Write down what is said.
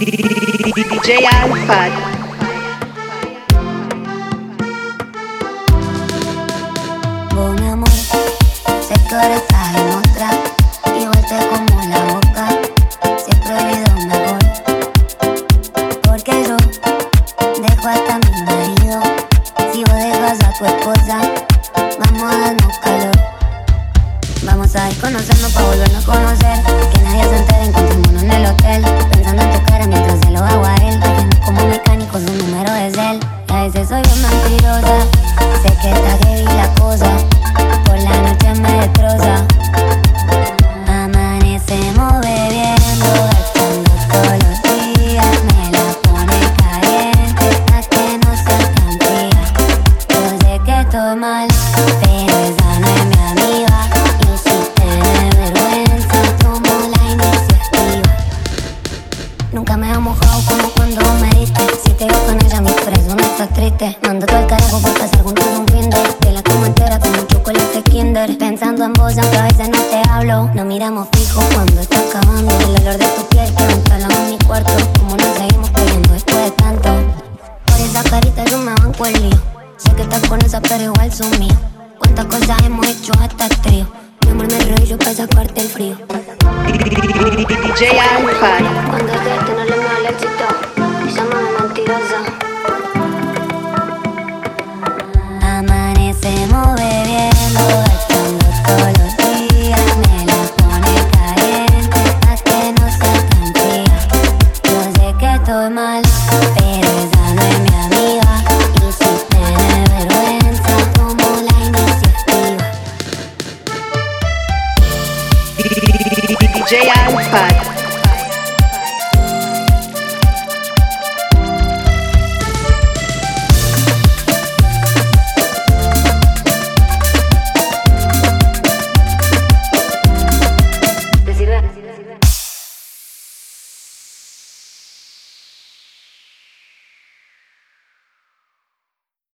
DJ Alpha. Vos mi amor, sé que ahora estás en otra. Y volte como la boca, siempre le doy un porque yo que no, descuartan mi marido. Si vos dejas a tu esposa Vamos a darnos calor. Vamos a ir conocernos para volvernos a conocer. mal, pero esa no es mi amiga. Y si te vergüenza, tomo la iniciativa. Nunca me ha mojado como cuando me diste. Si te veo con ella, me preso, no estás triste. Mando todo el carajo por pasar con todo un fin de. Te la como entera con un chocolate Kinder. Pensando en vos, aunque a veces no te hablo. No miramos fijo cuando estás. falso mío. Cuántas cosas hemos hecho hasta trío. Mi amor me rollo para sacarte el frío. DJ Alfa. J.I. Pod.